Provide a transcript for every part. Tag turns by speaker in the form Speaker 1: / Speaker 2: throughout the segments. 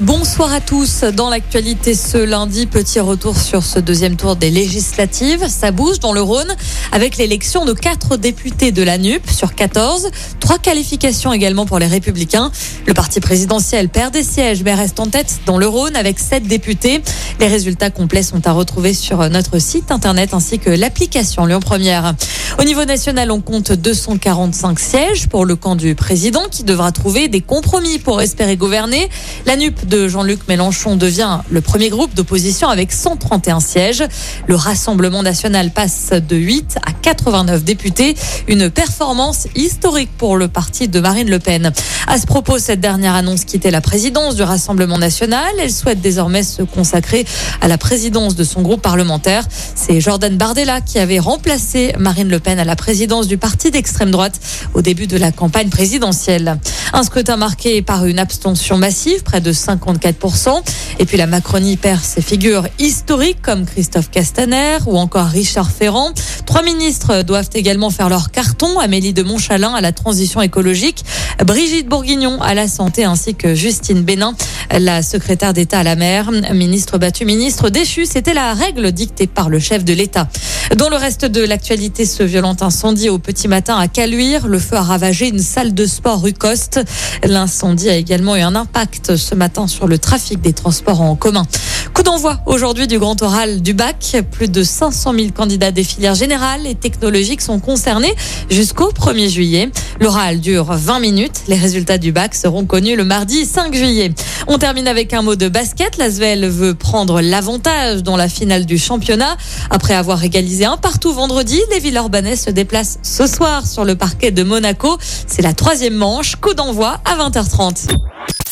Speaker 1: Bonsoir à tous. Dans l'actualité ce lundi, petit retour sur ce deuxième tour des législatives. Ça bouge dans le Rhône avec l'élection de quatre députés de la NUP sur 14. Trois qualifications également pour les Républicains. Le parti présidentiel perd des sièges mais reste en tête dans le Rhône avec sept députés. Les résultats complets sont à retrouver sur notre site internet ainsi que l'application Lyon Première. Au niveau national, on compte 245 sièges pour le camp du président qui devra trouver des compromis pour espérer gouverner. La NUP de Jean-Luc Mélenchon devient le premier groupe d'opposition avec 131 sièges. Le Rassemblement national passe de 8 à 89 députés, une performance historique pour le parti de Marine Le Pen. À ce propos, cette dernière annonce quittait la présidence du Rassemblement national. Elle souhaite désormais se consacrer à la présidence de son groupe parlementaire. C'est Jordan Bardella qui avait remplacé Marine Le Pen à la présidence du parti d'extrême droite au début de la campagne présidentielle. Un scrutin marqué par une abstention massive, près de 5 54%. Et puis la Macronie perd ses figures historiques comme Christophe Castaner ou encore Richard Ferrand. Trois ministres doivent également faire leur carton. Amélie de Montchalin à la transition écologique, Brigitte Bourguignon à la santé ainsi que Justine Bénin, la secrétaire d'État à la mer. Ministre battu, ministre déchu, c'était la règle dictée par le chef de l'État. Dans le reste de l'actualité, ce violent incendie au petit matin à Caluire, le feu a ravagé une salle de sport rue Coste. L'incendie a également eu un impact ce matin sur le trafic des transports en commun. Coup d'envoi aujourd'hui du grand oral du bac. Plus de 500 000 candidats des filières générales et technologiques sont concernés jusqu'au 1er juillet. L'oral dure 20 minutes. Les résultats du bac seront connus le mardi 5 juillet. On termine avec un mot de basket. L'Asvel veut prendre l'avantage dans la finale du championnat. Après avoir égalisé un partout vendredi, les Villeurbanais se déplacent ce soir sur le parquet de Monaco. C'est la troisième manche. Coup d'envoi à 20h30.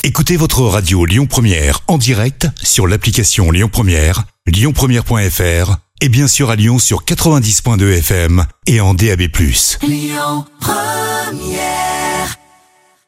Speaker 2: Écoutez votre radio Lyon Première en direct sur l'application Lyon Première, lyonpremière.fr et bien sûr à Lyon sur 90.2 FM et en DAB+. Lyon Première